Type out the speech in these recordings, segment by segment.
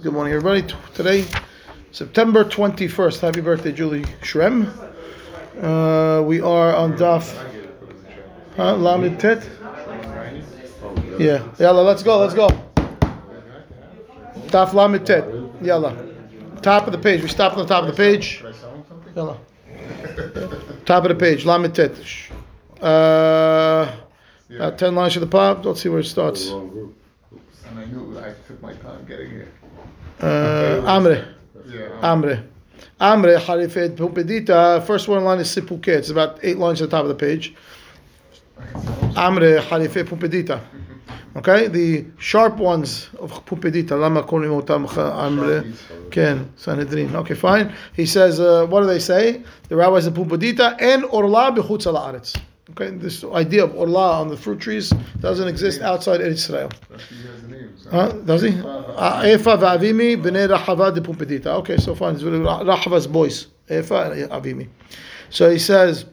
Good morning, everybody. Today, September 21st. Happy birthday, Julie Shrem. Uh, we are on Daf huh? Lamed Tet. Yeah. Yalla, let's go, let's go. Daf Lamed Tet. Yalla. Top of the page. We stop on the top of the page. Yalla. Top of the page. Lamed Tet. Uh, about 10 lines to the pop. Let's see where it starts. And I knew I took my time getting here. Uh, Amre. Yeah. Amre. Amre, Harifet, Pumpedita. First one line is Sipuke. It's about eight lines at the top of the page. Amre, Harifet, Pumpedita. Okay, the sharp ones of Pumpedita. Lama kolim otam Amre. Ken, Sanhedrin. Okay, fine. He says, uh, what do they say? The rabbis of Pupedita and Orla b'chutz ha'aretz. Okay, this idea of Orla on the fruit trees doesn't exist outside Israel. Huh? Does he? Uh, Efa v'Avimi b'nei Rahava de Pumpedita. Okay, so fine. It's really Rahava's boys. Efa Avimi. So he says,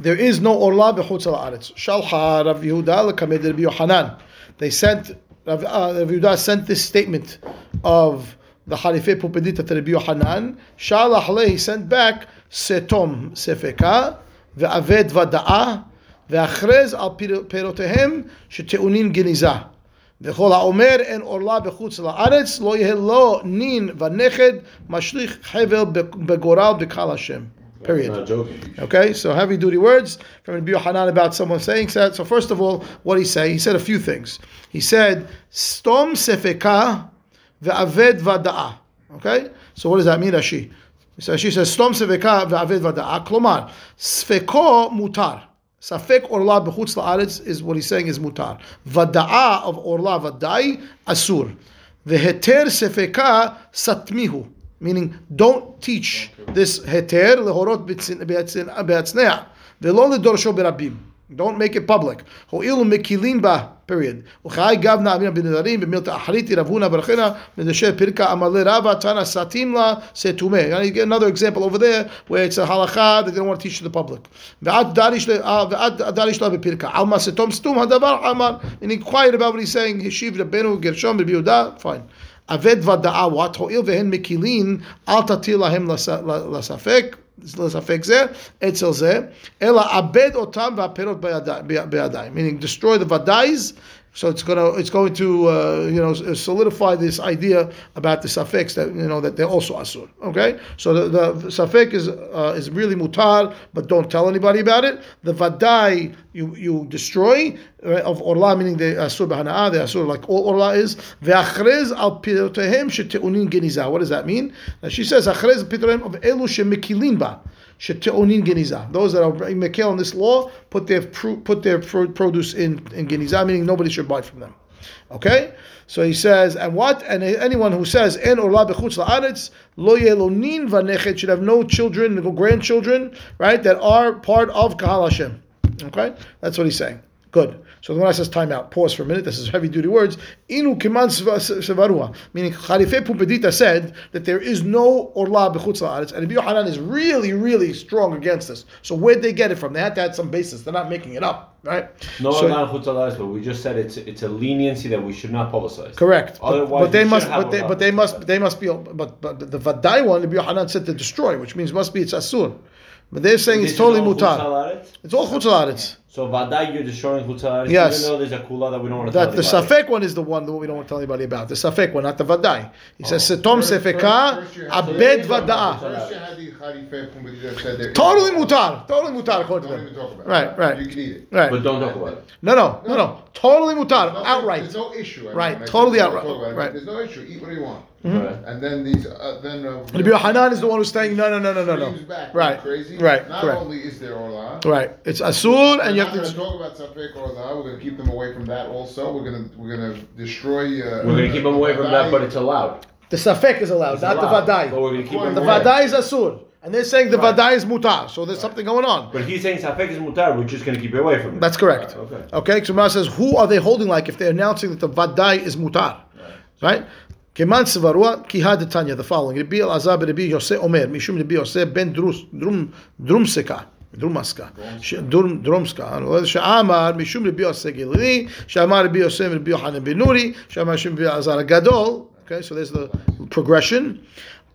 there is no orla b'chutz ha'aretz. Shalha Rav Yehuda l'kamed Rabbi Yohanan. They sent, Rav, uh, Rav Yehuda sent this statement of the Harifei Pumpedita to Rabbi Yohanan. Shalach he sent back, setom sefeka, ve'aved vada'a, ואחרז על פיר- פירותיהם שטעונים גניזה. וכל האומר אין עורלה בחוץ לארץ, לא יהיה לו נין ונכד, משליך חבל בגורל בקהל השם. Period. Not joking. Okay, so heavy duty words from Rabbi Yohanan about someone saying that. So first of all, what he say? He said a few things. He said, "Stom sefeka ve'aved vada'a." Okay, so what does that mean, Rashi? So she says, "Stom sefeka ve'aved vada'a." Klomar, sfeko mutar. Safek orla b'chutz la'aretz is what he's saying is mutar. Vada'a of orla vadai asur. Veheter sefeka satmihu. Meaning, don't teach this heter lehorot be'atznea. Velo ledorsho berabim. Don't make it public. Ho'ilu mekilin ba, period. Uchai amina b'milta ravuna barachina pirka amale rava tana la setume. And you get another example over there where it's a halacha that they don't want to teach to the public. Ve'at darish le- uh, la b'pirka. Alma setom stum hadavar amar. Meaning quiet about what he's saying. Hishiv rabenu gershom b'biuda. Fine. Aved vada'a what ho'il vehen mekilin al tatil lahem lasa- la- lasafek Meaning destroy the vadais so it's to it's going to uh, you know solidify this idea about the suffix that you know that they're also asur. Okay, so the, the suffix is uh, is really mutar, but don't tell anybody about it. The vadai you you destroy right, of orla meaning the asur b'hanaa, the asur like all orla is. Ve'achrez al pirotehem sheteunin geniza. What does that mean? Now she says achrez pirotehem of elu shemekilin ba. Geniza. Those that are mekel on this law put their put their produce in in geniza, meaning nobody should buy from them. Okay, so he says, and what? And anyone who says en orla bechutz laaretz lo yelonin vanechet should have no children, no grandchildren, right? That are part of kahal Hashem. Okay, that's what he's saying. Good. So the one says time out. Pause for a minute. This is heavy duty words. Inu kiman sevarua. Meaning Charife Pumpedita said that there is no orla b'chutz la'aretz. And Rabbi Yohanan is really, really strong against this. So where'd they get it from? They had to have some basis. They're not making it up, right? No, So- not chutz alaris, but we just said it's it's a leniency that we should not publicize. Correct. Otherwise, but they must. But they, but they must. They must be. But but the Vadai one, Rabbi Yohanan said to destroy, which means must be it's asur. But they're saying it's totally all mutar. It's all chutz la'aretz. So vaday you're destroying chutz alaris, Yes. even though there's a kula that we don't want to tell That the anybody. safek one is the one that we don't want to tell anybody about. The safek one, not the vadai. He says setom First- sefeka first you have- abed vada'a. First you had the Harifeh Pumbedita that said there. Totally mutar. Totally mutar according to them. Right, right. You can eat it. Right. But don't talk about it. No, no, no, no. Totally mutar. No, Outright. There's no issue. I Right, I totally outright. talk about it, Right. There's no issue. Eat what you want. Right. And then these, uh, then. Uh, Rabbi Yohanan is the one who's saying no, no, no, no, no, no. back, Right, crazy. right, Not correct. only is there Orla. Right. It's asur, and you not going to to. talk about Safek Orla. We're going to keep them away from that. Also, we're going to we're going to destroy. Uh, We're gonna keep them away from that, but it's allowed. The safek is allowed, It's not allowed, the But vadai. we're gonna keep them The away. vadai is asur, and they're saying the Right. vadai is mutar. So there's something going on. But if he's saying safek is mutar, we're just gonna keep you away from it. That's correct. Okay. Okay, so Gemara says, who are they holding like if they're announcing that the vadai is mutar? Right? Keman Sivarua, Kiha Tanya, the following. Rabbi Elazar ben Rabbi Yosef Omer, Mishum Rabbi Yosef ben Drus, Drum, Drumseka. דרומסקה, ש- דרום- דרומסקה, שאמר משום רבי יוסי גלילי, שאמר רבי יוסי רבי יוחנן בן נורי, שאמר משום רבי אלעזר הגדול, Okay, so there's the progression.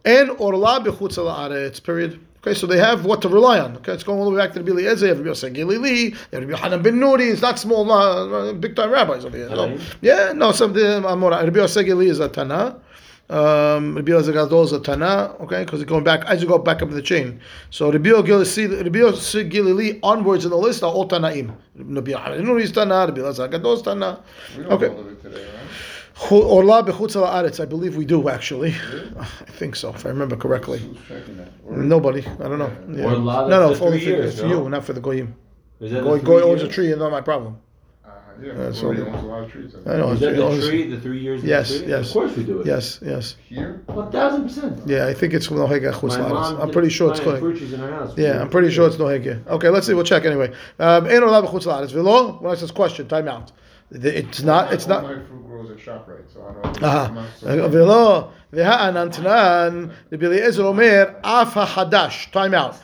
And orla b'chutz la'aretz. Period. Okay, so they have what to rely on. Okay, it's going all the way back to the Bili Ezra, Rabbi Yosef Gilili, Rabbi Yohanan ben Nuri. It's not small, uh, big time rabbis over here. No. Right. Yeah, no, some of them are more. Rabbi Yosef Gilili is a Tana. Um, Rabbi Elazar Gadol is a Tana, okay, because it's going back as you go back up the chain. So Rabbi Gilili, Rabbi Yosef Gilili onwards in the list are all Tanaim. Rabbi Yohanan ben Nuri is Tana, Rabbi Elazar Gadol is Tana. Okay. know of it today, Orla b'chutz la'aretz. I believe we do actually. I think so, if I remember correctly. Who's checking that? Or- Nobody. I don't know. Yeah. Orla, no, no, that's for, the for, three years, for no? you, not for the goyim. Is that Goy, the goy owns a tree, and not my problem. Uh, yeah, Yeah, yeah so- owns a lot of trees. I know. Is that He the owns- tree, the three years? of the Yes, tree? yes. Of course we do it. Yes, yes. Here? One thousand percent. Yeah, I think it's nohega chutz My la'aretz. mom I'm did pretty sure it's plant going. fruit trees in our house. Yeah, I'm pretty sure it's nohega. Okay, let's see. We'll check anyway. Um, Ein orla b'chutz la'aretz. V'lo. When I says question, time out. The- It's not. It's All not. My fruit grows at ShopRite, so I don't. Aha. I'm not so- ולא, והאנן תנן, רבי אליעזר אומר, אף החדש, time out.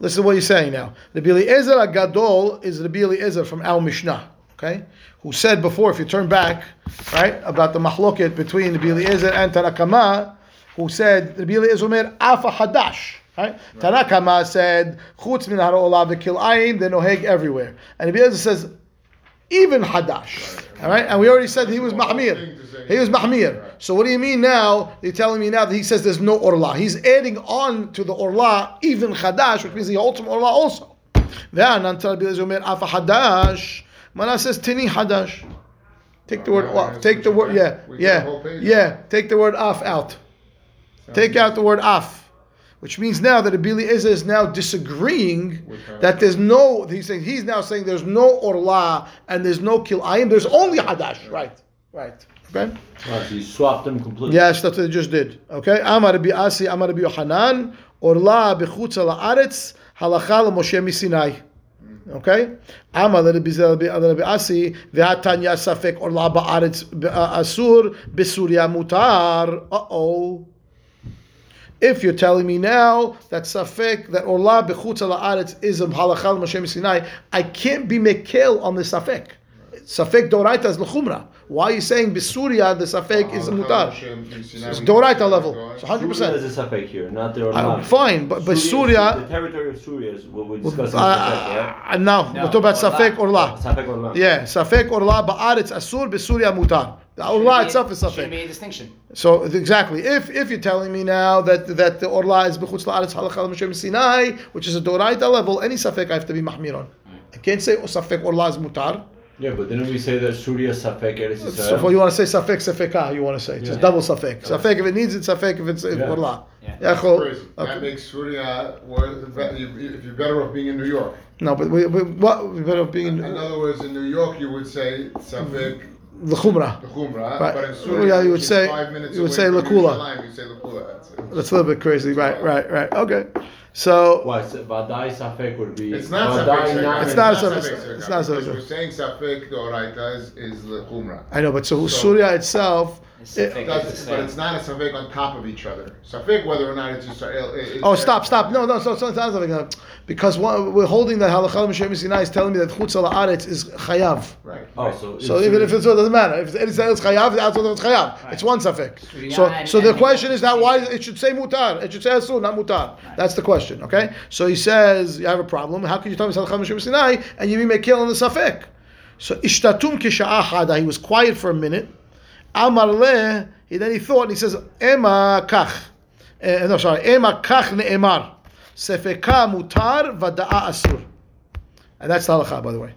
Listen to what he's saying now. Rabbi Eliezer Agadol is Rabbi Eliezer from Al Mishnah, okay, who said before, if you turn back, right, about the machloket between Rabbi Eliezer and Tanakama, who said, Rabbi Eliezer made Afa Hadash. Right? right. Tanakama said, Chutz min ha'olah v'kil'ayim, the noheg everywhere. And Rabbi Eliezer says, even Hadash. Right. All right? And we already said he was Mahmir. He was Mahmir. Right. So what do you mean now? You're telling me now that he says there's no Orla. He's adding on to the Orla, even Hadash, which means the ultimate Orla also. Then, until Rabbi Eliezer Omer, Afa Hadash. Mana says tini hadash. Take the word off. Take the word, yeah, We get the whole yeah, yeah. Take the word off out. Take out the word af, which means now that Abili Ezra is now disagreeing that there's no. He's saying he's now saying there's no orla and there's no kilayim. There's only hadash. Right, right. Okay. So you swapped them completely. Yes, that's what they just did. Okay. Amar Rabbi Asi, Amar Rabbi Yohanan, orla bechutza la'aretz halacha l'Moshe misinai. Okay. Rabbi Asi, ve'atanya safek orla ba'aretz uh, asur besurya mutar. Uh oh. If you're telling me now that safek that orla bechutza la'aretz is a halacha l'Moshe Sinai, I can't be mekel on the safek. Safek doraita is l'chumra. Why are you saying bisuria the safek is a mutar? It's doraita level. It's 100. Surya percent is a safek here, not the I'm fine, but but Surya. The territory of Surya is what we're discussing. Uh, Uh, uh, no, we're talking about safek orla. Safek Orlan. Yeah, safek orla ba'aretz asur bisuria mutar. The orla itself is Shouldn't safek. be a distinction. So exactly, if if you're telling me now that that the orla is bechutz la'aretz halacha l'Moshe Sinai, which is a doraita level, any safek I have to be mahmir on. I can't say oh, safek orla is mutar. Yeah, but didn't we say that Surya is safek Eretz So Yisrael? for you want to say safek safeka, ah, you want to say just Yeah. double safek. Safek if it needs it, safek if it's if Yeah. orla. Yeah. Yeah, chol- That okay. makes Surya, worth- if you're better off being in New York. No, but we, we, what we better off being In in other words, in New York, you would say Safek the chumrah. the Chumrah, Right. but in Surya, yeah, you would say- five minutes you would away say from Lakula. You say Lakula. That's a little bit crazy. Right, right, right. Okay. So Why? So Vadai safek would be. It's not Safek It's not Safek- Safek it's not because Safek. We're saying Safek the Oraita is, is the Chumrah. I know, but so, So- Surya itself. It's it- safek. That's- It's the but same. it's not a Safek on top of each other. Safek whether or not it's Israel. it- oh, it's- stop, stop. No, no. So, so it sounds like uh, because what, we're holding that halacha Mishem Sinai is telling me that chutz al haaretz is chayav. Right. Oh, so. So even if it's it doesn't matter. If it's it's chayav, the outside it's chayav. It's one safek. So, and- so the and- question is now why it should say mutar. It should say asur, not mutar. That's the question. Okay. So he says you have a problem. How can you tell me halacha Mishem Sinai and you be mekil on the safek? So ishtatum kisha'a hada. He was quiet for a minute. Amar le. He then he thought and he says ema kach. Eh, no, sorry. Ema kach ne'emar. Sefeka mutar vada'a asur. And that's the halacha, by the way.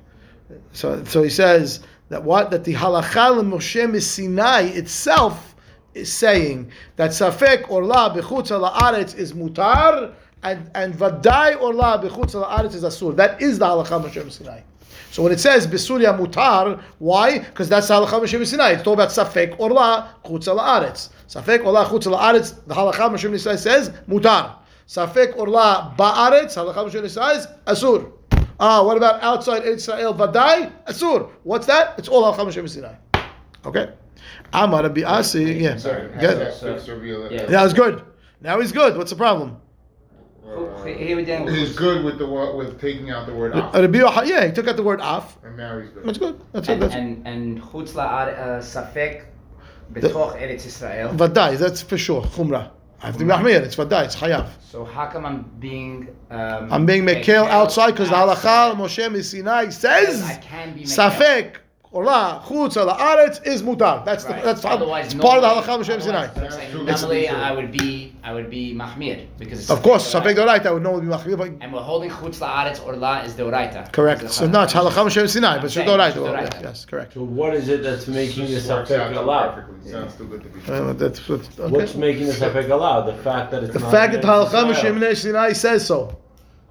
So, so he says that what that the halacha Moshe Sinai itself is saying that safek orla bechutz la'aretz is mutar and and vadai orla bechutz la'aretz is asur. That is the halacha Moshe Sinai. So when it says besurya mutar, why? Because that's the halacha Moshe Sinai. It's talking about safek orla chutz la'aretz. Safek orla chutz la'aretz. The halacha Moshe Sinai says mutar. Safek orla ba'aretz. Halacha Moshe Sinai says asur. Ah, what about outside Israel? Vadai, Asur. What's that? It's all Al Moshe Sinai. Okay. Amar Rabbi Asi. Yeah. Sorry. Good. That's fixed reveal- Yeah. That was good. Now he's good. What's the problem? He's good with the with taking out the word uh, off. Yeah, he took out the word off. And marries good. That's good. That's and, it. And and chutz la'ad uh, safek betoch Eretz Israel. Vaday, that's for sure. Chumrah. I have to be mahmir. It's vaday. It's chayav. So how come I'm being? Um, I'm being mekel outside because the halacha Moshe Sinai says I can be safek ola chutz ala aretz is mutar. That's the, Right. that's how, Otherwise, it's part of the normally- halakha Moshe Sinai. otherwise, I'm It's- Normally, I would be I would be mahmir because it's Of course, Safek safek Doraita. doraita would normally be machmir, but And we're holding chutz la'aretz or la is the oraita. correct. So no, it's halakha Moshe Sinai, but it's doraita. it's doraita. Yes, correct. So what is it that's making the Just safek allowed? perfectly. Sounds too good to be Uh, that's what, okay. What's making the safek allowed? The fact that it's The fact that in halakha Israel. Sinai says so.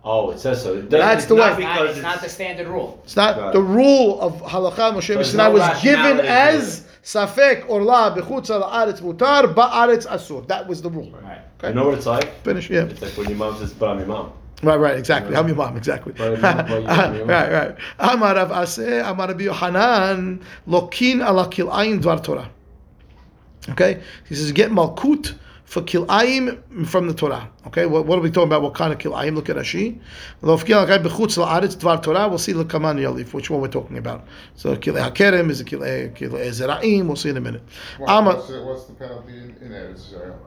Oh, it says so. It That's the not way. Not, Because it's not the standard rule. It's not Got the rule of halakha Moshe There's Sinai no was given as safek or la bechutz ala aretz mutar ba ba'aretz asur. That was the rule. Right. Okay. You know what it's like? Finish. Yeah. It's like when your mom says, "Bam, your mom." Right, right, exactly. I'm your mom, exactly. Right, right. Amar Rav Aseh, Amar Rabbi Yohanan, lokin ala kil'ayim dvar Torah. Okay, he says get malkut for kil'ayim from the Torah. Okay, what, what are we talking about? What kind of kil'ayim? Look at Rashi. Lofkin al bechutz la'aretz dvar Torah. We'll see l'kaman yalif, which one we're talking about. So kil'ay hakerem is a kil'ay kil'ay zera'im. We'll see in a minute. Amar what's, the, what's the penalty in, in Eretz Israel?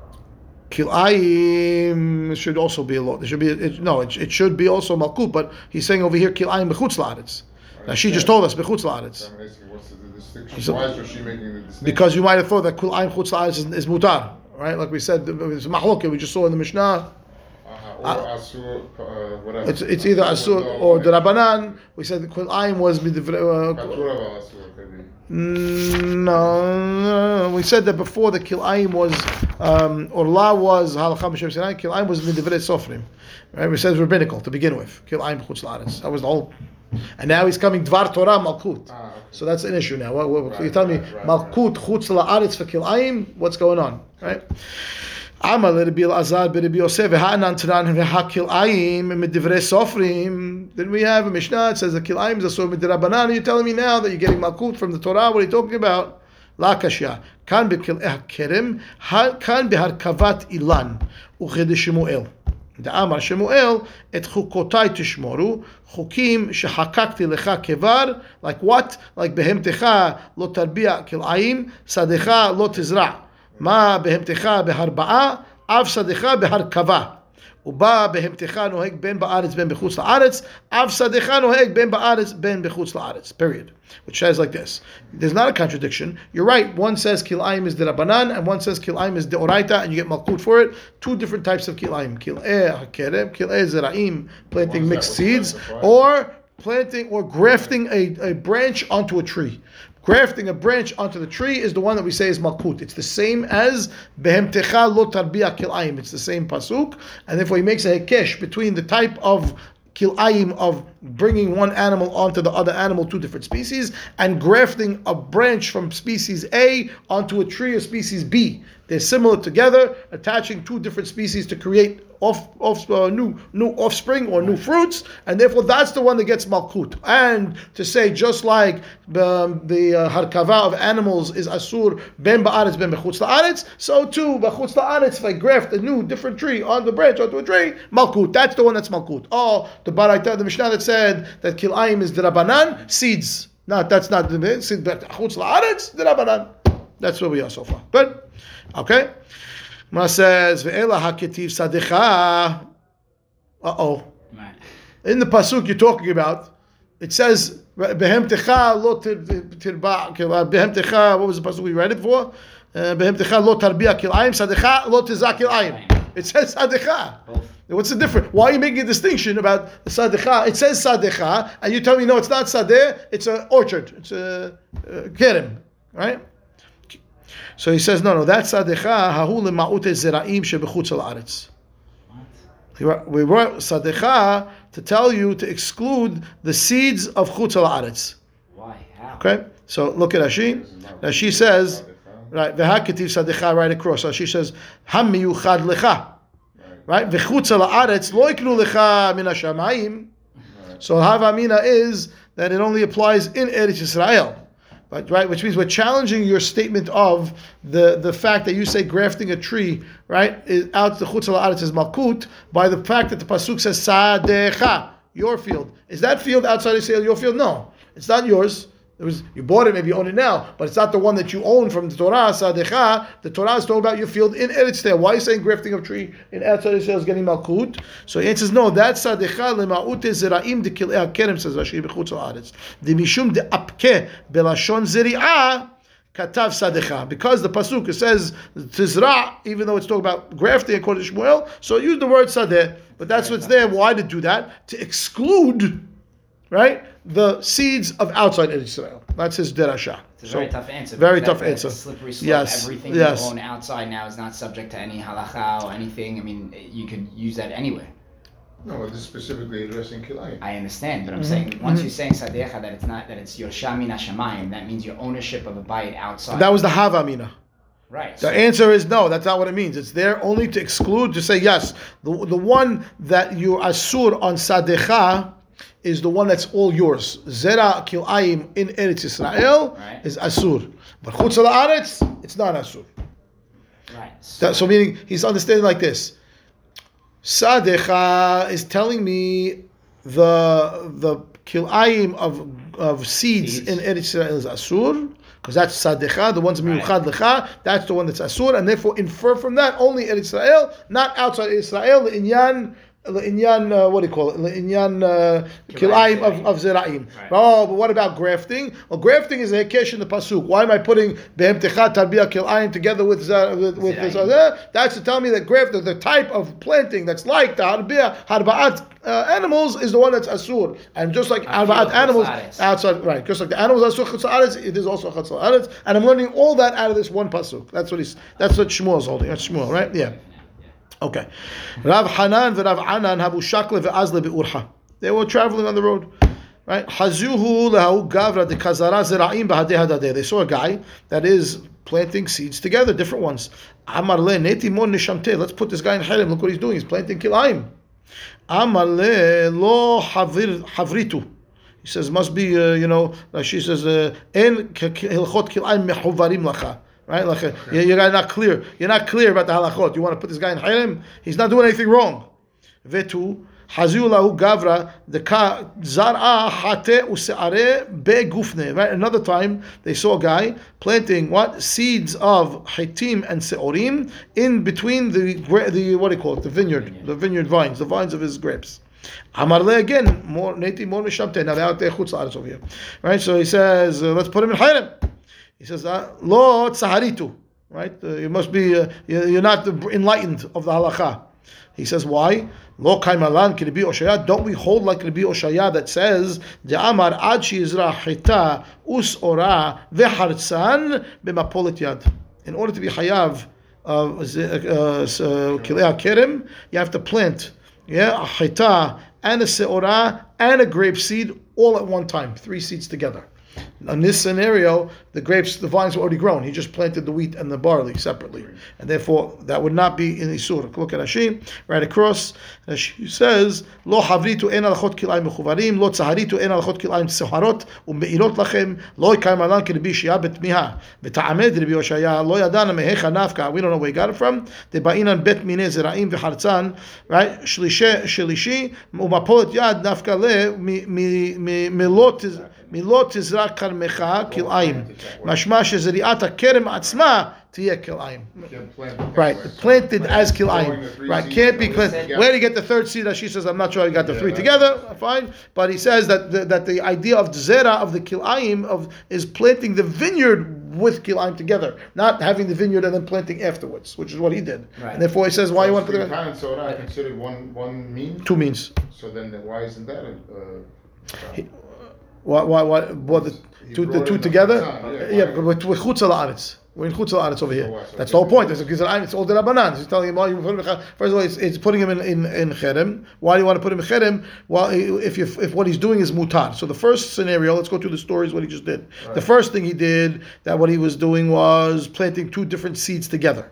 kil'ayim should also be a lot. There should be it, no. It, it should be also malkut, but he's saying over here kil'ayim bechutz la'aretz. Now she just told us bechutz la'aretz. So I'm asking, what's the, the distinction? So- Why is Rashi making the distinction? Because you might have thought that kul ayin chutz la'aretz is, is mutar, right? Like we said, it's mahloket. We just saw in the Mishnah. Uh-huh. Or Asur, uh. It's it's either asur or the rabbanan. We said kul ayin was midivre. Uh, Patura val Asur, could be. mm, no, no, we said that before the kilayim was um, or la was halacha b'shem sinai. Kilayim was midivre sofrim, right? We said rabbinical to begin with. Kilayim chutz. That was the whole. And now he's coming dvar Torah malkut. Ah, okay. So that's an issue now. What, what, Right, you're telling me right, right, malkut chutz la'aretz for kilayim? What's going on, right? Amal Rabbi Elazar Rabbi Yosef v'ha'anan tanan v'ha'kilayim midivrei sofrim. Then we have a Mishnah. It says the kilayim is a sort of midrabanan. You're telling me now that you're getting malkut from the Torah. What are you talking about? La kashya. Kan b'kil'eh kerem. Kan b'harkavat ilan. Uched Shemuel. דאמר שמואל, את חוקותיי תשמורו, חוקים שחקקתי לך כבר, like what? like בהמתך לא תרביע כלאיים, שדך לא תזרע. מה בהמתך בהרבעה, אף שדך בהרכבה. ובא בהמתך נוהג בין בארץ בין בחוץ לארץ, אף שדך נוהג בין בארץ בין בחוץ לארץ. Period. Which says like this. There's not a contradiction. You're right. One says kilayim is the rabbanan, and one says kilayim is the oraita, and you get malkut for it. Two different types of kilayim. Kil'eh hakerem, kil'eh zera'im, planting What mixed is that? What's seeds, that? What's that? or planting or grafting a, a branch onto a tree. Grafting a branch onto the tree is the one that we say is malkut. It's the same as behemtecha lo kilayim. It's the same pasuk, and therefore he makes a hekesh between the type of kilayim of bringing one animal onto the other animal, two different species, and grafting a branch from species A onto a tree of species B. They're similar together, attaching two different species to create off, off uh, new new offspring or new fruits, and therefore that's the one that gets malkut. And to say just like um, the uh, harkava of animals is asur ben ba'aretz ben bechutz la'aretz, so too bechutz la'aretz if I graft a new different tree on the branch onto a tree, malkut. That's the one that's malkut. Oh, the baraita, the mishnah that said that kilayim is drabanan seeds. No, that's not the seed, but chutz la'aretz drabanan. That's where we are so far. Good. Okay. Gemara says, "Ve'ela haketiv sadecha." Uh oh. In the pasuk you're talking about, it says, "Behemtecha lo tir- tirba." Behemtecha. What was the pasuk we read it for? Uh, Behemtecha lo tarbia kilayim sadecha lo tizak kilayim. It says sadecha. What's the difference? Why are you making a distinction about the sadecha? It says sadecha, and you tell me no, it's not sadeh. It's an orchard. It's a uh, kerem, right? So he says, no, no, that's sadecha. Hahu lema'ute zera'im shebechutz al-aretz. We wrote- sadecha to tell you to exclude the seeds of chutz al-aretz. Why? How? Okay, so look at Rashi. Rashi says, right, v'haketiv sadecha right across. Rashi says, ham miyuchad lecha. Right, v'chutz al-aretz lo iknu lecha min hashamayim. So Havamina is that it only applies in Eretz Israel. Right, right, which means we're challenging your statement of the, the fact that you say grafting a tree, right, is out the chutz al is malkut by the fact that the pasuk says sadecha, your field. Is that field outside Israel your field? No, it's not yours. It was you bought it, maybe you own it now, but it's not the one that you own from the Torah. Sadecha. The Torah is talking about your field in Eretz Yisrael. Why are you saying grafting of tree in Eretz Yisrael is getting malkut? So he answers no. That's Sadecha lemaute zeraim de kilei kerem says Rashi b'chutz haaretz. The mishum de apke belashon zeri'ah. Katav Sadecha. Because the Pasuk says Tizra, even though it's talking about grafting according to Shmuel, so use the word Sadeh. But that's what's there. Why to do that? To exclude, right, the seeds of outside Israel. That's his derasha. It's a very tough answer. very tough that's answer. Slippery slope. Yes, Everything yes. you own outside now is not subject to any halacha or anything. I mean, you could use that anywhere. No, this is specifically addressing Kilayim. I understand, but I'm Mm-hmm. saying once you're saying sadecha that it's not that it's your shamin hashamayim, that means your ownership of a bite outside. That was the Havamina. right. The so- answer is no. That's not what it means. It's there only to exclude, to say yes. The, the one that you asur on Sadecha is the one that's all yours. Zera kilayim in Eretz Israel Right. is asur. But chutz Aretz, it's not asur. right. So, That, so meaning he's understanding like this. Sadecha is telling me the the kilayim of of seeds, Seeds. in Eretz Israel is asur. Because that's sadecha, the one's miuchad lecha, that's the one that's asur, and therefore infer from that only Eretz Israel, not outside Israel. The inyan, inyan, uh, what do you call it? Inyan uh, kilayim of, of zeraim. Right. Oh, but what about grafting? Well, grafting is a hekesh in the pasuk. Why am I putting behemtecha tarbiyah kilayim together with za- with, with this? Uh, that's to tell me that graft, the type of planting that's like the harbiyah, harbaat uh, animals is the one that's asur, and just like harbaat animals outside- right? Just like the animals asur chutzalaretz, it is also chutz la'aretz, and I'm learning all that out of this one pasuk. That's what he's. That's what Shmuel's holding. That's Shmuel, right? Yeah. Okay. Rav Hanan v'Rav Anan habu shakle ve'azle be'urha. They were traveling on the road. Right? Hazuhu lehu gavra de kazara zera'im. They saw a guy that is planting seeds together, different ones. Amar le neti mon nishamte. Let's put this guy in harem. Look what he's doing. He's planting kilaim. Amar le lo havir havritu. He says, must be, uh, you know, she says, uh, en hilchot kilaim mehuvarim lacha. Right? Like, uh, you- you're not clear. You're not clear about the halachot. You want to put this guy in harem? He's not doing anything wrong. Vetu, hazu lahu gavra, the ka zar'a hate use'are begufne. Right? Another time, they saw a guy planting what? Seeds of hitim and seorim in between the, the what do you call it? The vineyard. The vineyard vines, the vines of his grapes. Amarle again, more neti more mishamte. Now they're out there chutz over here, right? So he says, uh, let's put him in harem. He says, uh, lo tzaharitu, right? Uh, you must be, uh, you- you're not enlightened of the halacha. He says, why? Lo kaimalan kiribi oshaya. Don't we hold like kiribi oshaya that says, Amar ad shizra hita us ora vehartzan b'mapolet yad. In order to be hayav of uh, s- uh, kilei kerem, you have to plant, yeah, a and a seora and a grape seed all at one time, three seeds together. In this scenario, the grapes, the vines were already grown. He just planted the wheat and the barley separately, and therefore that would not be in isur. Look at Rashi right across. Rashi says, "Lo havritu en alachot kilayim mechuvarim, lo tzaharitu en alachot kilayim seharot umeirot lachem, lo yikayim alan kirbi shia betmiha, v'ta'amed Rabbi Yoshaya, lo yadana mehecha nafka." We don't know where he got it from. The ba'inan bet mine zeraim right? Shlishi shlishi umapolet yad nafka le milot milot izrak תזרע כרמך כלאיים. משמע שזריעת הכרם עצמה תהיה כלאיים. They're planted Right, that way. planted Right. as Growing kilayim. the three Right, seeds can't be together. planted. Where do you get the third seed? She says, I'm not sure I got the Yeah, three that- together. Fine, but he says that the, that the idea of zera of the kilayim of is planting the vineyard with kilayim together, not having the vineyard and then planting afterwards, which is what he did. Right. And therefore he says, why you want to put it? Khita and soda are considered one one mean. Two means. So then, why isn't that a? Uh, Why? why? Why? What the He two? The two the together? chatzan, Yeah, yeah, but with, with chutz la'aretz. We're in chutz la'aretz over So here. what? So That's the whole point. Gizraim. It's all the rabbanan. He's telling him, well, you put first of all, it's, it's putting him in in, in cherem. Why do you want to put him in cherem? Well, if you if what he's doing is mutar. So the first scenario, let's go through the stories. What he just did. The first thing he did that what he was doing was planting two different seeds together,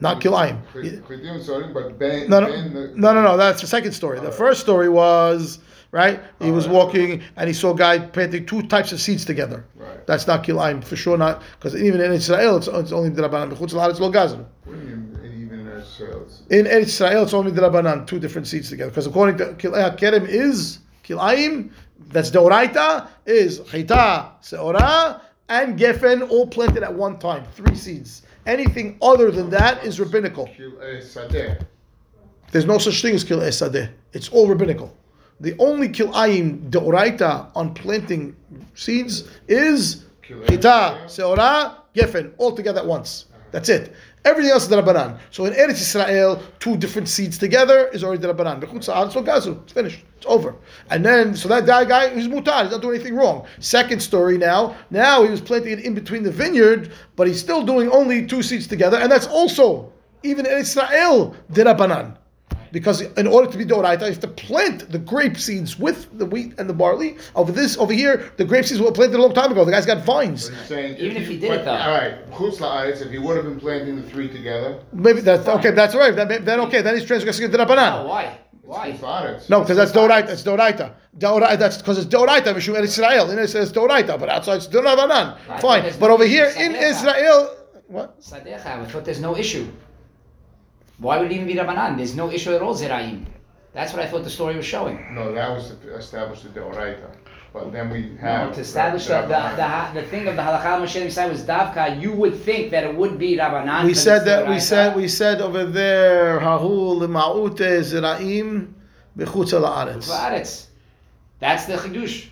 not kilayim. Khita- Khita but No, no, no, no, no. That's the second story. The first story was right. He was Alright. walking and he saw a guy planting two types of seeds together. Right. That's not kilayim for sure. Not because even in Israel, it's, it's only drabanan. B'chutz la'aretz it's lo gazru. What do even as uh, In Israel, it's only drabanan. Two different seeds together. Because according to kilei kerem is Kilayim, that's Doraita, is Chita, Seora, and Gefen all planted at one time. Three seeds. Anything other than that is rabbinical. Kil'ei sadeh. There's no such thing as Kil Esadeh. It's all rabbinical. The only Kilayim Doraita on planting seeds is Chita, Seora, Gefen, all together at once. That's it. Everything else is Rabbanan. So in Eretz Israel, two different seeds together is already Rabbanan. Bechutz Haaretz lo gazu. It's finished. It's over. And then, so that, guy, he's mutar. He's not doing anything wrong. Second story now. Now he was planting it in between the vineyard, but he's still doing only two seeds together. And that's also, even in Israel, Rabbanan. Because in order to be doraita, you have to plant the grape seeds with the wheat and the barley. Over this, over here, the grape seeds were planted a long time ago. The guy's got vines. But he's saying Even if you- he did it, but- though. All right, chutz la'aretz, if he would have been planting the three together, Maybe that's okay. That's all right. Then, then okay. Then he's transgressing the No, rabbanan. why? Why? chutz la'aretz. No, because that's doraita. It's doraita. Doraita. That's because it's doraita. Mishum Eretz Israel. In it says doraita, but outside it's rabbanan. Right, Fine. But over here in Israel, what? Sadecha, I thought there's no issue. Why would it even be Rabbanan? There's no issue at all, Zeraim. That's what I thought the story was showing. No, that was to establish the deoraita. But then we No, have. to establish the, the, the, the thing of the halakha Moshe side was davka, you would think that it would be Rabbanan. We said that. We said. We said over there. Hahu lema'ute ziraim bechutz la'aretz. That's the chidush.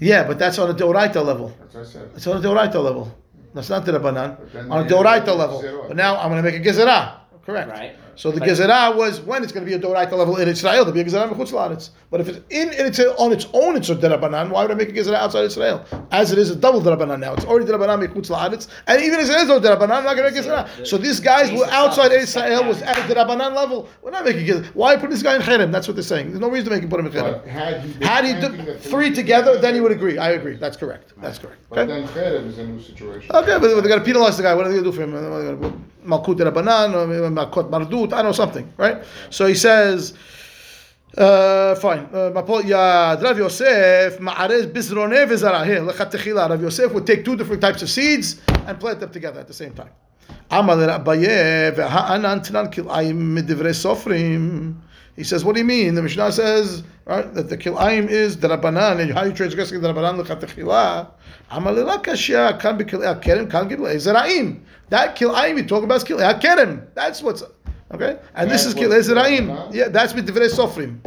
Yeah, but that's on a doraita level. That's what I said. It's on a deoraita level. That's not the rabbanan. On a the- deoraita level. But now I'm going to make a gezerah. Correct. Right. So the But- gezerah was when it's going to be a deoraita level in Israel. To be a gezerah mechutz laaretz. But if it's in, in it's on its own, it's a derabanan. Why would I make a gezerah outside Israel? As it is a double derabanan now. It's already derabanan mechutz laaretz. And even if it is no derabanan, I'm not going to make a gezerah. So these guys were outside Israel was at a derabanan level. We're not making gezerah. Why put this guy in cherem? That's what they're saying. There's no reason to make him put him in cherem. But had he been Had he planting three together, then you would agree. I agree. That's correct. That's correct. But Okay. then cherem is a new situation. Okay, but they're going to penalize the guy. What are they going to do for him? Malkut Rabbanan, Malkut Mardut, I know, something, right? So he says, uh, fine. Uh, Rav Yosef, Ma'arez Bizroneh V'zara. Here, Rav Yosef would take two different types of seeds and plant them together at the same time. Amal Kil'ayim Sofrim. He says, what do you mean? The Mishnah says, right, that the Kil'ayim is the Rabbanan, and how you transgressing the Rabbanan Lechat Techila. Amal Kashya, Kan B'Kil'ay Kerem, Kan Gil'ay Zera'im. That Kil'ayim you talk about is Kil'ay Kerem. That's what's, okay? And this is what's Zera'im. Yeah, that's Midivrei Sofrim.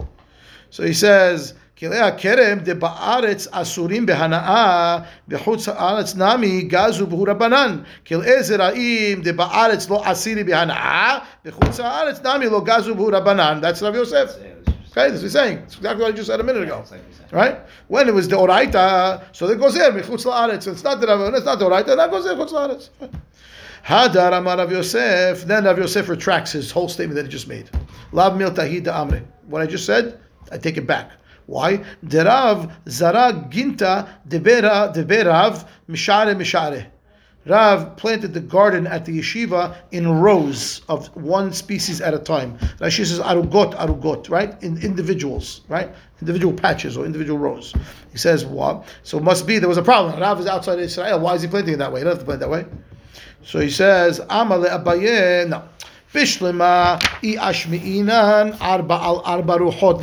So he says, כלי הכרם דבארץ אסורים בהנאה, בחוץ הארץ נמי גזו בהו רבנן. כלאי זרעים דבארץ לא אסירי בהנאה, בחוץ הארץ נמי לא גזו בהו רבנן. That's Rav Yosef. Okay, that's what he's saying. It's exactly what I just said a minute ago. It's like you said. Right? When it was the oraita, so there goes there, מחוץ לארץ. So it's not the Rav, it's not the oraita, that goes there, מחוץ לארץ. Hadar Amar Rav Yosef. Then Rav Yosef retracts his whole statement that he just made. Lav miltahi da amre. What I just said, I take it back. Why? Derav zara ginta debera deberav mishare mishare. Rav planted the garden at the yeshiva in rows of one species at a time. Rashi says arugot, arugot, right? In individuals, right? Individual patches or individual rows. He says what? So it must be there was a problem. Rav is outside Israel. Why is he planting it that way? He doesn't have to plant that way. So he says, Amale Abaye, no. Bishlema i ashmi'inan arba al arba ruhot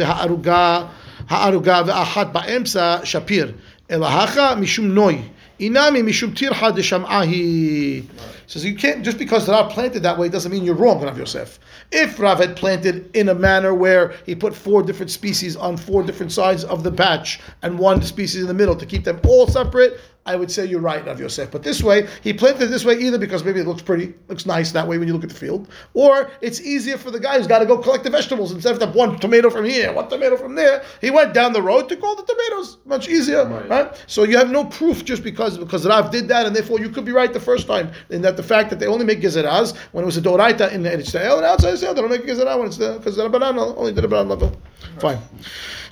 inami mishum tirha desham'ahi says you can't just because Rav planted that way doesn't mean you're wrong Rav Yosef. If Rav had planted in a manner where he put four different species on four different sides of the patch and one species in the middle to keep them all separate I would say you're right, Rav Yosef. But this way, he planted it this way either because maybe it looks pretty, looks nice that way when you look at the field, or it's easier for the guy who's got to go collect the vegetables instead of one tomato from here, one tomato from there. He went down the road to call the tomatoes, much easier, right. right? So you have no proof just because because Rav did that, and therefore you could be right the first time in that the fact that they only make gezeraz when it was a doraita in the Eretz and outside Israel they don't make gezeraz when it's the because the banana only the rabbanan level. Fine.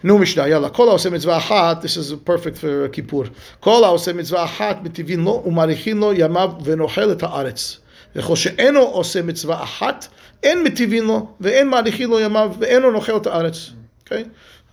New Mishnah, yalla. Kol mitzvah This is perfect for Kippur. Kol haosem. מצווה אחת מטיבין לו ומאריכין לו ימיו ונאכל את הארץ. וכל שאינו עושה מצווה אחת, אין מטיבין לו ואין מאריכין לו ימיו ואינו נאכל את הארץ. Okay?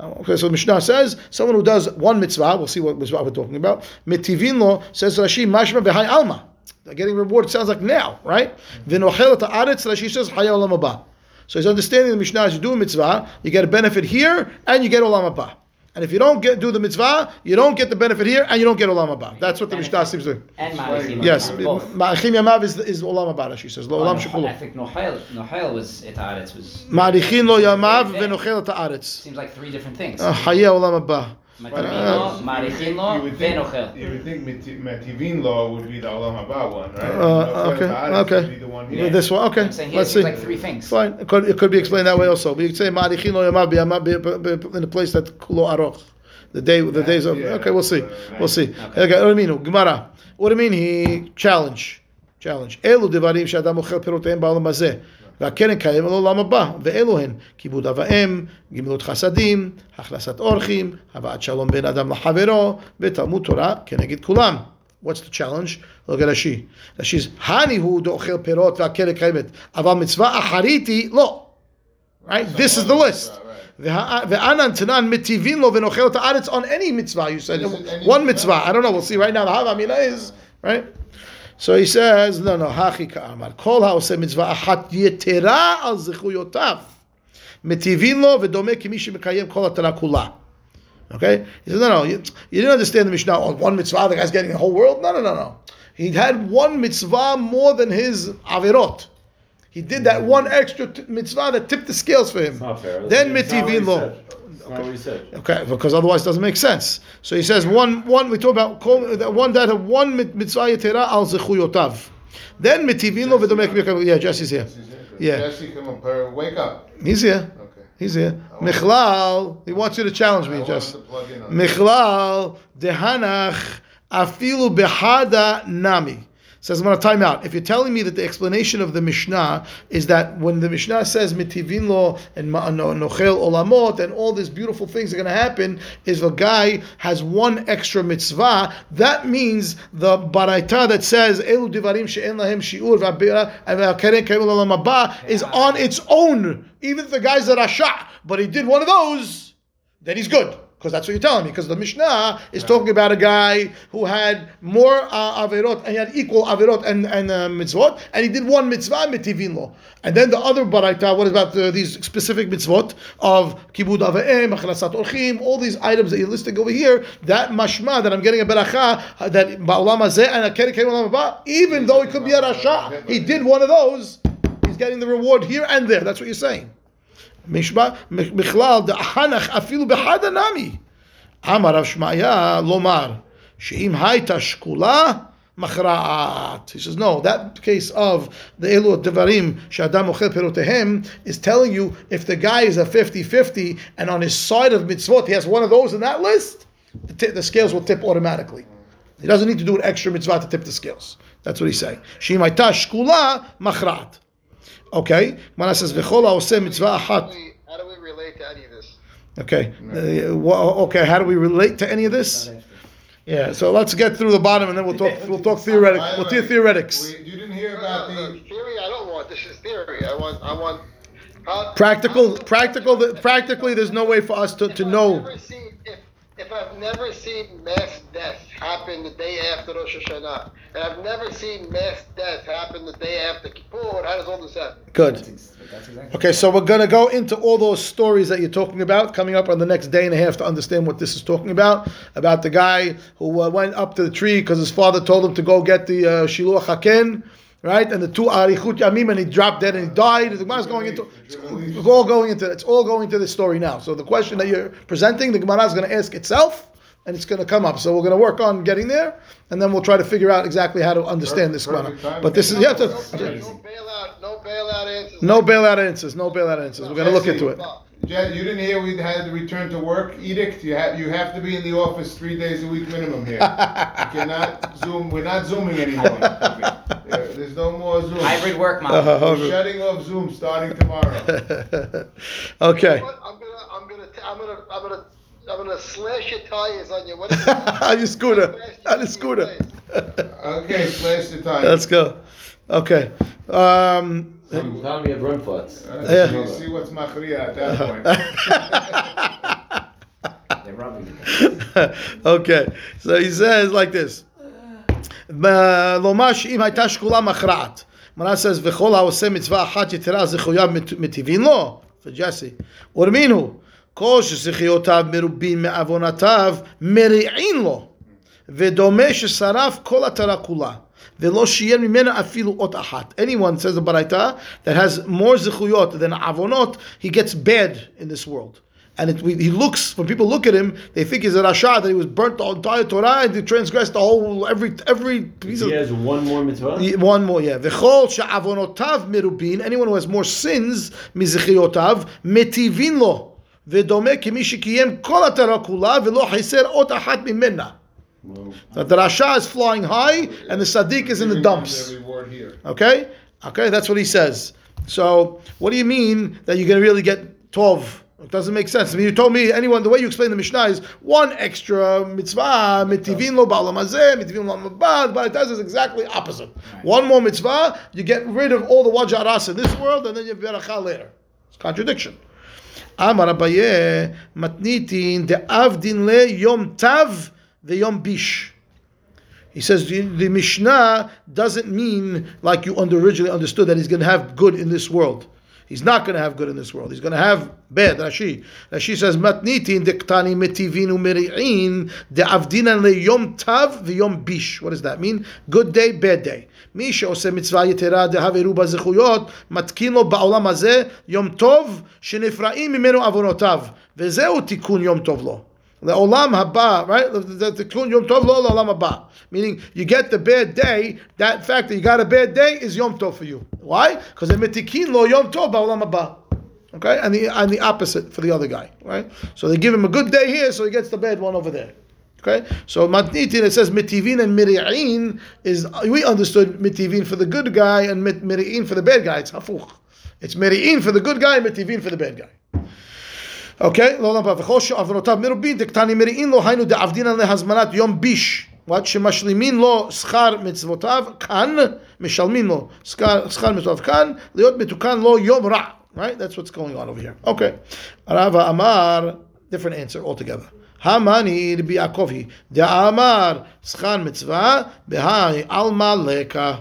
Okay, so the Mishnah says someone who does one mitzvah, we'll see what mitzvah we're talking about. Mitivin lo says Rashi mashma v'hai alma. They're getting reward. Sounds like now, right? V'nochel et haaretz. Rashi says hayal olam haba. So he's understanding the Mishnah as you do a mitzvah, you get a benefit here and you get olam haba. And if you don't get do the mitzvah, you don't get the benefit here and you don't get olam haba. That's what the Mishnah seems to do. And Ma'arichim. Yes, Both. ma'achim yamav is, is olam haba. She says lo olam no. I think Nohel, Nohel was et haaretz was. Ma'arichin lo yamav v'nochel ta'aretz. Seems like three different things. Hayeh olam haba. Mativino, uh, Maricino, Venochel. You would think Mativin law would be the Olam Haba one, right? Uh, okay, okay. Yeah. This one, okay. Here, Let's see. Like three things. Fine. It could, it could be explained that way also. We could say Marichin lo yamav in a place that kulo aroch. The day, the days of. Okay, we'll see. We'll see. Okay. Uriminu Gemara. He challenge. Challenge. Elu devarim she'adam chel piroteim ba'olam hazeh. והקרן קיים על העולם הבא, ואלו הן כיבוד אב ואם, גמילות חסדים, הכנסת אורחים, הבאת שלום בין אדם לחברו, ותלמוד תורה כנגד כולם. What's the challenge? Look at רש"י. רש"י, הני הוא דאוכל פירות והקרן קיימת, אבל מצווה אחרית היא לא. Right? This is the list. ואנן תנן מטיבין לו ונאכל את הארץ on any mitzvah, you said. Is One mitzvah? mitzvah. I don't know. We'll see right now. The Havamina is, right? So he says, no, no, Call ka'amar. Kol ha'ose mitzvah achat yetera al zechuyotav. Metivin lo v'domeh ki mi kol kula. Okay? He says, no, no, you, you didn't understand the Mishnah on one mitzvah, the guy's getting the whole world. No, no, no, no. He had one mitzvah more than his averot. He did that one extra t- mitzvah that tipped the scales for him. Then mitivin lo not what said. Okay, because otherwise it doesn't make sense. So he says one one we talk about one that have one mitzvah yetera al zechuyotav. Then mitivin lo v'domek Yeah, Jesse's here. Yeah. Jesse, come uh, wake up. He's here. Okay. He's here. Michlal, he wants you to challenge me, want Jess. him to plug in on Michlal dehanach afilu behada nami. Says I'm to time out. If you're telling me that the explanation of the Mishnah is that when the Mishnah says mitivin lo and nochel olamot and all these beautiful things are going to happen, is a guy has one extra mitzvah. That means the baraita that says elu divarim she'en lahem shiur is on its own. Even if the guy's a rasha, but he did one of those, then he's good. Because that's what you're telling me. Because the Mishnah is talking about a guy who had more uh, averot and he had equal averot and, and uh, mitzvot, and he did one mitzvah mitivin. And then the other baraita, what about the, these specific mitzvot of kibud aveim, achlasat orchim, all these items that you're listing over here, that mashma that I'm getting a beracha that ba'olam hazeh and a haba, even though he could be a rasha, he did one of those. He's getting the reward here and there. That's what you're saying. משמע, בכלל, דחנך אפילו בחד הנמי. אמר רב שמעיה לומר, שאם הייתה שקולה, מכרעת. He says, no, that case of the אלו הדברים שאדם אוכל פירותיהם is telling you if the guy is a 50-50 and on his side of mitzvot he has one of those in that list, the, ti- the scales will tip automatically. He doesn't need to do an extra mitzvah to tip the scales. That's what he's saying. שאם הייתה שקולה, מכרעת. Okay, Mana says, "V'chol ha'oseh mitzvah achat." How do we relate to any of this? Okay, uh, wha- okay. How do we relate to any of this? Yeah, so let's get through the bottom, and then we'll talk. We'll talk theoretic. We'll do theoretics. We, you didn't hear about no, no, the. theory. I don't want. This is theory. I want. I want. How, Practical, how- practical. Practically, there's no way for us to, If to I've know. never seen, if, if I've never seen mass death happen the day after Rosh Hashanah, and I've never seen mass death happen the day after Kippur, how does all this happen? Good. That's that's exactly. Okay, so we're going to go into all those stories that you're talking about coming up on the next day and a half to understand what this is talking about. About the guy who uh, went up to the tree because his father told him to go get the uh, Shiluach Haken, right? And the two Arichut Yamim, and he dropped dead and he died. The Gemara is going into it's all going into it's all going into the story now. So the question that you're presenting, the Gemara is going to ask itself. And it's going to come up, so we're going to work on getting there, and then we'll try to figure out exactly how to understand this Gemara. Perfect. But this is you have No, to, no bailout. No bailout answers. no bailout answers, no bailout answers. We're going to look into it. Jen, you didn't hear we had the return to work edict. You have you have to be in the office three days a week minimum here. you cannot zoom. We're not zooming anymore. There- There's no more zoom. Hybrid work model. Uh-huh, we're shutting off Zoom starting tomorrow. okay. What? I'm gonna. I'm gonna. t- I'm gonna. I'm gonna. I'm gonna slash your tires on you. What is that? on your scooter. On your scooter. Okay, slash the time. Let's go. Okay. Um, Some time we have run floods. Uh, Yeah. see, see what's machria at that point. They're rubbing it. okay. So he says like this. לומר שאם הייתה שקולה מכרעת. Mara says, "V'chol ha'oseh mitzvah achat yetera zechuyav mit- mitivin lo." For Jesse, urminu kol shezichiyotav merubin me'avonatav meri'in lo, ודומה ששרף כל התרה כולה, ולא שיין ממנה אפילו אות אחת. Anyone says the baraita that has more zechuyot than avonot, he gets bad in this world. And it, he looks, when people look at him, they think he's a rasha, that he was burnt the entire Torah and he transgressed the whole, every every piece of... He has one more mitzvah. Yeah, One more, yeah. V'chol she'avonotav merubin, anyone who has more sins, mizechiotav, metivin lo. ודומה כמי שקיים כל התורה כולה ולא חסר אות אחת ממנה. Well, That the Rasha is flying high and the Sadiq is in the dumps. The reward here. Okay? Okay, that's what he says. So, what do you mean that you're going to really get 12? It doesn't make sense. I mean, you told me, anyone, the way you explain the Mishnah is one extra mitzvah, mitivin lo ba'olam hazeh, mitivin lo ba'olam but it does is exactly opposite. One more mitzvah, you get rid of all the wajah aras in this world, and then you have beracha later. It's contradiction. Amar Abaye, matnitin de'avdin le yom tav ve'yom bish. He says the, the Mishnah doesn't mean like you originally understood that he's going to have good in this world. He's not going to have good in this world. He's going to have bad. Rashi. Rashi says matnitin dektani metivin umeri'in de'avdinan le yom tav v'yom bish. What does that mean? Good day, bad day. מי שעושה מצווה יתרה דהברו בה זכויות, מתקין לו בעולם הזה יום טוב שנפרעים ממנו עוונותיו. וזהו תיקון יום טוב לו. the olam haba, right? The tikkun yom tov lo olam haba. Meaning, you get the bad day, that fact that you got a bad day is yom tov for you. Why? Because the mitikin lo yom tov ba'olam haba. Okay? And the, and the opposite for the other guy, right? So they give him a good day here, so he gets the bad one over there. Okay, so matnitin it says mitivin and miri'in is we understood mitivin for the good guy and miri'in for the bad guy. It's hafuch. It's miri'in for the good guy, mitivin for the bad guy. אוקיי? לא למה, וכל שעוונותיו מרובין, דקטני מריעין לו, היינו דעבדינן להזמנת יום ביש. what? שמשלימין לו שכר מצוותיו כאן, משלמים לו שכר, שכר מצוותיו כאן, להיות מתוקן לו יום רע. Right? That's what's going on over here. Okay. רבא אמר, different answer altogether. המאני רבי יעקב היא, דאמר שכר מצווה, בהאי עלמא לקה.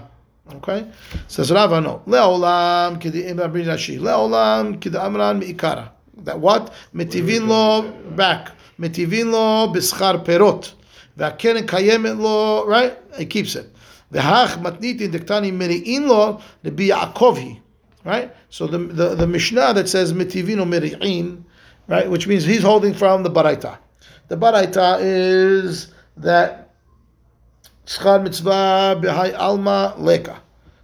Okay? Says Rava, no. לעולם כדאמר רבי רש"י, לעולם כדאמרן מעיקרא. That what? מטיבין לו back. מטיבין לו בשכר פירות. והקרן קיימת לו, right? He keeps it. והך מתניתין דקטני מריעין לו רבי יעקב היא. Right? So the, the, the Mishnah that says מטיבין או מריעין, right? Which means he's holding from the Baraita. The Baraita is that Schar mitzvah b'hai alma leka.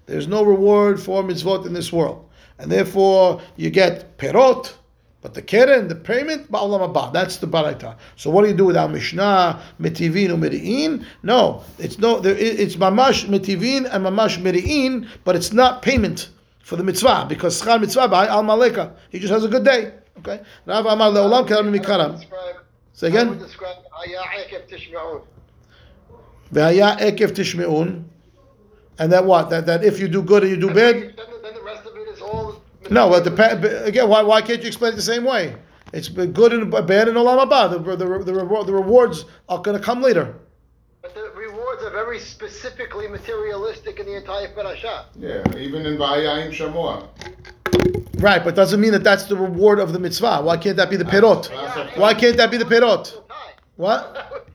There's no reward for mitzvot in this world. And therefore, you get perot, but the keren, the payment, ba'olam haba. That's the baraita. So what do you do with our Mishnah, metivin umeri'in? No, it's no, there, it's mamash metivin and mamash meri'in, but it's not payment for the mitzvah, because schar mitzvah b'hai alma leka. He just has a good day. Okay? Rav Amar le'olam keram mikaram. Say again? describe "Haya Ekev Tishma'un." Ve'haya ekev tishme'un. And that what? That, that if you do good and you do bad? Then, the- then the rest of it is all. No, but the pa- again, why, why can't you explain it the same way? It's good and bad in Olam Haba. The, the, the, reward, the rewards are going to come later. But the rewards are very specifically materialistic in the entire parasha. Yeah, even in Vayayim Shamua. Right, but doesn't mean that that's the reward of the mitzvah. Why can't that be the perot? Why can't that be the perot? What?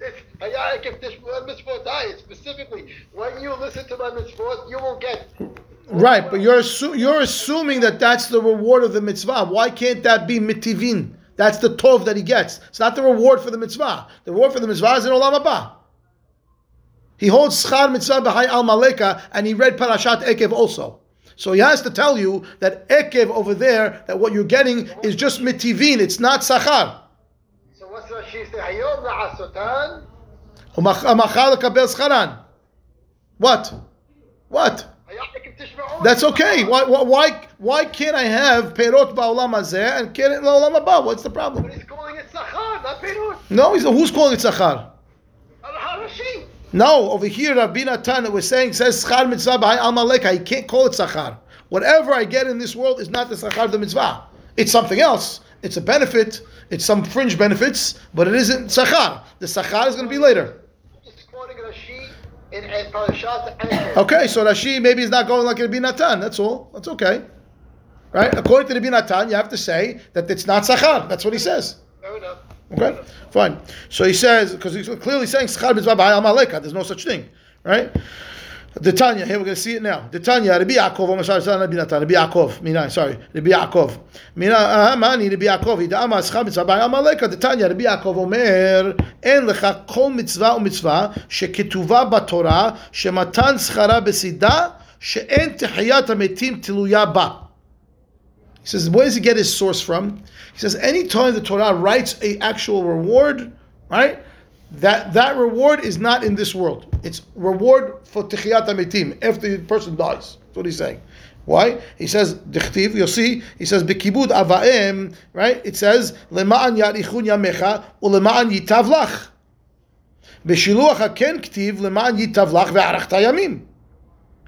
It's Haya Ekev Tishma'un mitzvotai. It's specifically when you listen to my mitzvot, you will get. Right, but you're assu- you're assuming that that's the reward of the mitzvah. Why can't that be mitivin? That's the tov that he gets. It's not the reward for the mitzvah. The reward for the mitzvah is in Olam Haba. He holds schar mitzvah b'hai al maleka, and he read parashat Ekev also. So he has to tell you that Ekev over there, that what you're getting is just mitivin. It's not sachar. So what's Rashi say? Hayom la'asotan. Umachal lekabel scharan. What? What? Haya Ekev Tishma'un. That's okay. Why, why, why, can't I have perot ba'olam hazeh and keren la'olam haba? What's the problem? But he's calling it Sachar, not Perut. No, he's, who's calling it sachar? No, over here, Rabbi Natan that we're saying says schar mitzvah b'hai al maleka. He can't call it sachar. Whatever I get in this world is not the sachar of the mitzvah. It's something else. It's a benefit. It's some fringe benefits, but it isn't sachar. The sachar is going to be later. Just quoting Rashi. in, in Parashat Ekev. Okay, so Rashi maybe is not going like Rabbi Natan. That's all. That's okay. Right? According to Rabbi Natan, you have to say that it's not Sachar. That's what he says. Fair enough. Okay, fine. So he says because he's clearly saying Sachar mitzvah b'hayal maleka. There's no such thing, right? The Tanya here we're going to see it now. The Tanya Rabbi Yaakov. Sorry, sorry, Rabbi Yaakov. Sorry, Rabbi Yaakov. Mina, ah, mani Rabbi Yaakov. Ida ama Sachar mitzvah b'hayal maleka. The Tanya Rabbi Yaakov Omer en lecha kol mitzvah u'mitzvah shekituva b'Torah shematan schara b'sida she'en tehiyat hametim tiluya ba. He says, where does he get his source from? He says, anytime the Torah writes a actual reward, right, that that reward is not in this world. It's reward for Tichiyat HaMetim, after the person dies. That's what he's saying. Why? He says, Dichtiv, you'll see, he says, Bekibud Avaim, right? It says, Lema'an Yarichun Yamecha, Ulema'an Yitav Lach. Beshiluach HaKen Ktiv, Lema'an Yitav Lach Ve'arachta Yamim.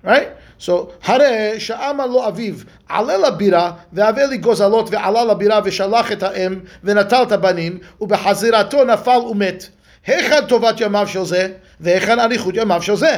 Right? So, הרי שאמר לו אביו, עלה לבירה, והבא לי גוזלות, ועלה לבירה, ושלח את האם, ונטל את הבנים, ובחזירתו נפל ומת. היכן טובת ימיו של זה, והיכן אריכות ימיו של זה?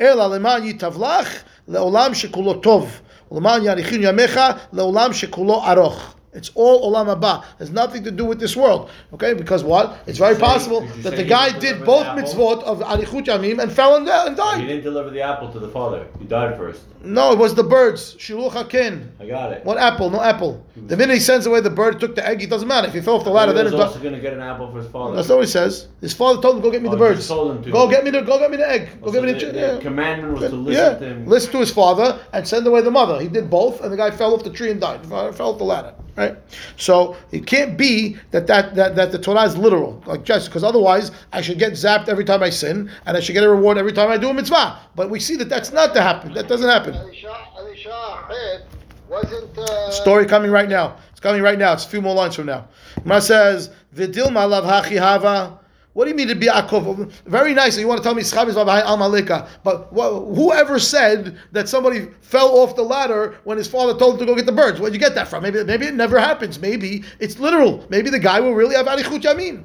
אלא למען ייטב לך, לעולם שכולו טוב. ולמען יאריכין ימיך, לעולם שכולו ארוך. It's all olam haba. Has nothing to do with this world. Okay, because what? It's very Did you say- possible did you that the guy did both mitzvot of arichut yamim and fell and, and died. He didn't deliver the apple to the father. He died first. No, it was the birds. Shiluch hakin. I got it. What apple? No apple. The minute he sends away the bird, took the egg. It doesn't matter if he fell off the ladder. he Then was also going to get an apple for his father. That's what he says. His father told him, "Go get me Oh, the he birds. told him to. Go get me the go get me the egg. Go get me the, the, the yeah. commandment was to listen yeah. to him. Listen to his father and send away the mother. He did both, and the guy fell off the tree and died. Fell off the ladder. Right. So it can't be that that that, that the Torah is literal, like just because otherwise I should get zapped every time I sin, and I should get a reward every time I do a mitzvah. But we see that that's not to happen. That doesn't happen. Elisha, Elisha Ahed wasn't. Uh, Story coming right now. It's coming right now. It's a few more lines from now. Ma says, "V'dilma lav hachi hava." What do you mean to be Yaakov? Very nice. You want to tell me Schab is behind Al Malika. But wh- whoever said that somebody fell off the ladder when his father told him to go get the birds? Where'd you get that from? Maybe, maybe it never happens. Maybe it's literal. Maybe the guy will really have Arichut Yamin.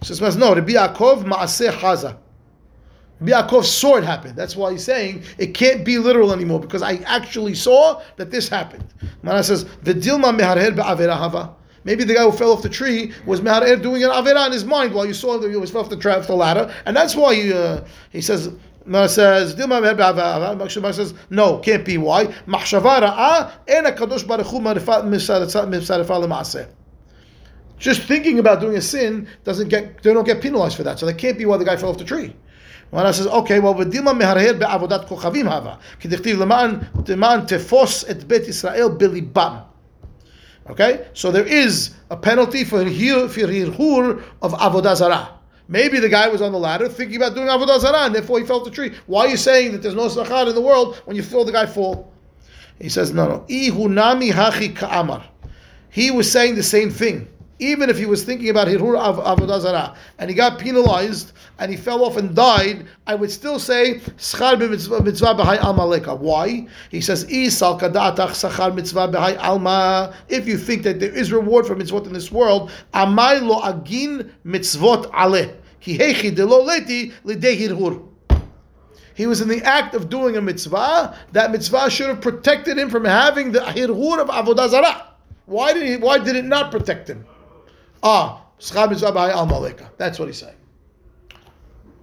He says, no, to be Yaakov Maaseh Chaza. Saw it happen. That's why he's saying it can't be literal anymore because I actually saw that this happened. Mana says, "V'dilma meharher be'avera hava." Maybe the guy who fell off the tree was meharher doing an avera in his mind while you saw that he was fell off the, tra- off the ladder, and that's why he, uh, he says. Mana says, "Dilma meharher be'avera hava." Moshe says, "No, can't be. Why? Machshava ra'ah en hakadosh baruch hu marifat misarefa lemaaseh." Just thinking about doing a sin doesn't get they don't get penalized for that. So that can't be why the guy fell off the tree. Rana says, okay, well, v'dilma meharher be'avodat kochavim hava. כי דכתיב למען, למען תפוס את בית ישראל בליבם. Okay? So there is a penalty for hir- for hirhur of avodah zarah. Maybe the guy was on the ladder thinking about doing avodah zarah and therefore he fell the tree. Why are you saying that there's no sachar in the world when you feel the guy fall? He says, no, no. Hachi ka'amar. He was saying the same thing. Even if he was thinking about Hirur av- Avodah Zarah and he got penalized and he fell off and died, I would still say Schar mitzvah b'hai alma leka. Why? He says Isal kadatach sachar mitzvah b'hai alma. If you think that there is reward for mitzvot in this world, amai lo agin mitzvot aleh. Ki hechi de lo leti lidei hirhur. He was in the act of doing a mitzvah. That mitzvah should have protected him from having the hirhur of avodah zarah. Why did he? Why did it not protect him? Ah, schar mitzvah b'hai al maleka. That's what he's saying.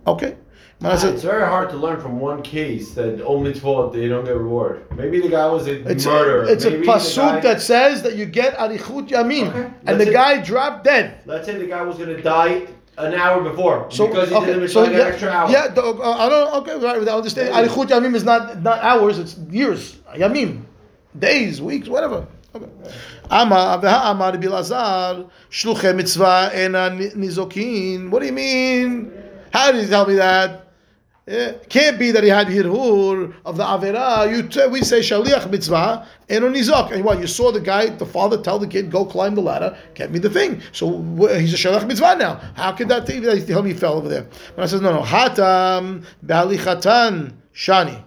Okay. Ah, It's very hard to learn from one case that oh mitzvot they don't get reward. Maybe the guy was a It's murderer. a, it's a Maybe the pasuk guy- that says that you get arichut yamin, Okay, and the it. guy dropped dead. Let's say the guy was going to die an hour before So because he okay, did the so mitzvah an yeah, extra hour. yeah, the- uh, I don't. Okay, right. I understand. Yeah. Arichut yamim is not not hours; it's years. Yamim, days, weeks, whatever. Amar Bilazar mitzvah nizokin. What do you mean? How did you tell me that? Yeah. Can't be that he had hirhur of the avera. You t- we say shaliach mitzvah eno nizok. And what you saw the guy, the father, tell the kid, go climb the ladder, get me the thing. So he's a shaliach mitzvah now. How could that that tell me he fell over there? But I says no, no. Hatam balichatan shani.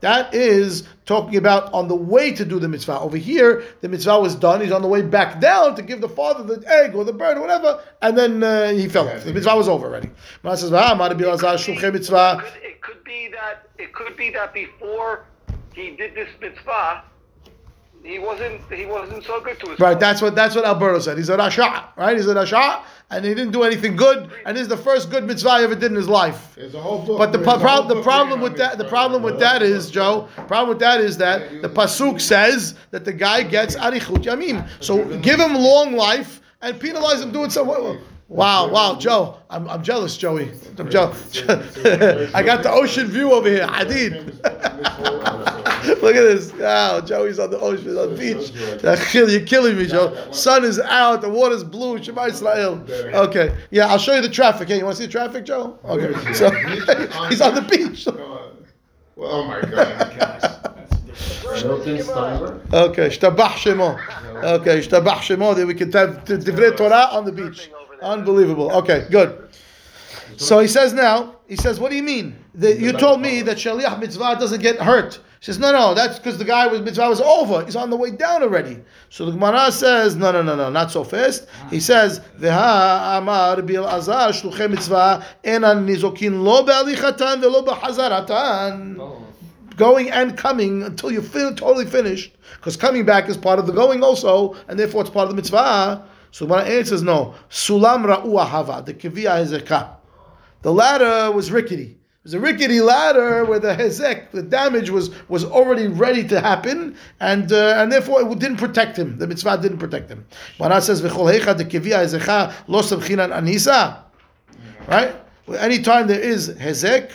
That is talking about on the way to do the mitzvah. Over here, the mitzvah was done. He's on the way back down to give the father the egg or the bird or whatever, and then uh, he fell off. The mitzvah was over already. Gemara says, "Ah, Amar Rabbi Elazar, shulchay mitzvah." It could, it could be that it could be that before he did this mitzvah, he wasn't he wasn't so good to his Right, that's what that's what Alberto said. He's a rasha, right? He's a rasha, and he didn't do anything good, and this is the first good mitzvah he ever did in his life. There's a whole book. But the there's pro- pro- the problem with that the problem with that is Joe. Problem with that is that the pasuk says that the guy gets arichut yamim. So give him long life and penalize him doing some. Wow, wow, Joe, I'm, I'm jealous, Joey. I'm jealous. I got the ocean view over here. Hadid. Look at this. Wow, Joey's on the ocean, on the beach. You're killing me, Joe. Sun is out, the water's blue. Shema Israel. Okay, yeah, I'll show you the traffic. Hey, you want to see the traffic, Joe? Okay, so he's on the beach. Oh my God. Milton Steinberg. Okay, shtabach shemo. Okay, shtabach shemo. Then we can have the divrei Torah on the beach. Unbelievable. Okay, good. So he says now, he says, what do you mean? That you told me that shaliach mitzvah doesn't get hurt. He says, no, no, that's because the guy was mitzvah was over. He's on the way down already. So the Gemara says, no, no, no, no, not so fast. He says, Veha amar bil azar shluchei mitzvah enan nizokin lo be'alichatan velo behazaratan going and coming until you're fin- totally finished. Because coming back is part of the going also, and therefore it's part of the mitzvah. So when answers no, sulam ra'u hava the kiviyah hezekah. The ladder was rickety. It was a rickety ladder where the hezek, the damage was was already ready to happen, and uh, and therefore it didn't protect him. The mitzvah didn't protect him. When I says v'chol heicha the kiviyah hezekah lo samchinan anisa, right? Anytime there is hezek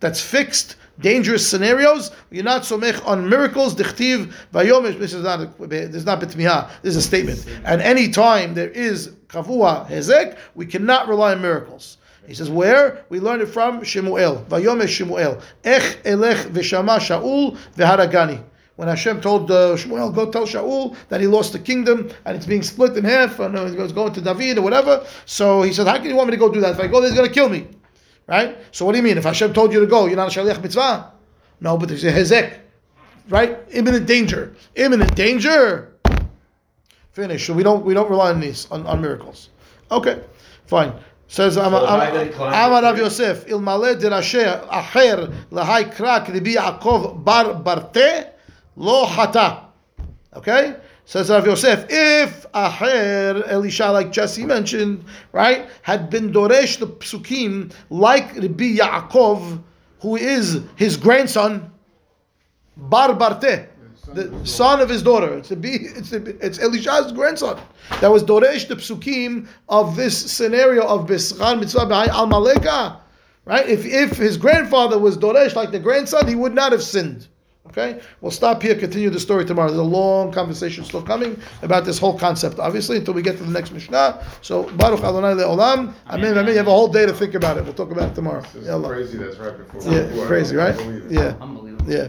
that's fixed, dangerous scenarios, you're not somech on miracles. Dichtiv vayomesh. This is not a, this is not betmiha. This is a statement. And any time there is kavua hezek, we cannot rely on miracles. He says where we learn it from Shemuel. Vayomesh Shemuel. Ech elech v'shama Shaul v'haragani. When Hashem told uh, Shmuel, go tell Shaul that he lost the kingdom and it's being split in half and uh, was going to David or whatever. So he said, how can you want me to go do that? If I go there, he's going to kill me. Right? So what do you mean? If Hashem told you to go, you're not a shaliach mitzvah? No, but there's a hezek. Right? Imminent danger. Imminent danger. Finish. So we don't we don't rely on these on, on miracles. Okay, fine. Says Amar why they climb Amar Rav? Yosef ilmale dirashe acher lahai krak Rabbi Yaakov bar barte lo hata. Okay? Says Rav Yosef, if Aher Elisha, like Jesse mentioned, right, had been Doresh the Psukim like Rabbi Yaakov, who is his grandson, Bar Barte, the son of his daughter. It's, a, it's, it's Elisha's grandson. That was Doresh the Psukim of this scenario of Bischan Mitzvah B'hai Al Maleka. Right? If, if his grandfather was Doresh like the grandson, he would not have sinned. Okay, we'll stop here. Continue the story tomorrow. There's a long conversation still coming about this whole concept, obviously, until we get to the next Mishnah. So Baruch Adonai le'olam. Amen. Amen. You have a whole day to think about it. We'll talk about it tomorrow. This is Yallah. crazy. That's right before. Yeah, before. Crazy, right? Yeah, Unbelievable. yeah.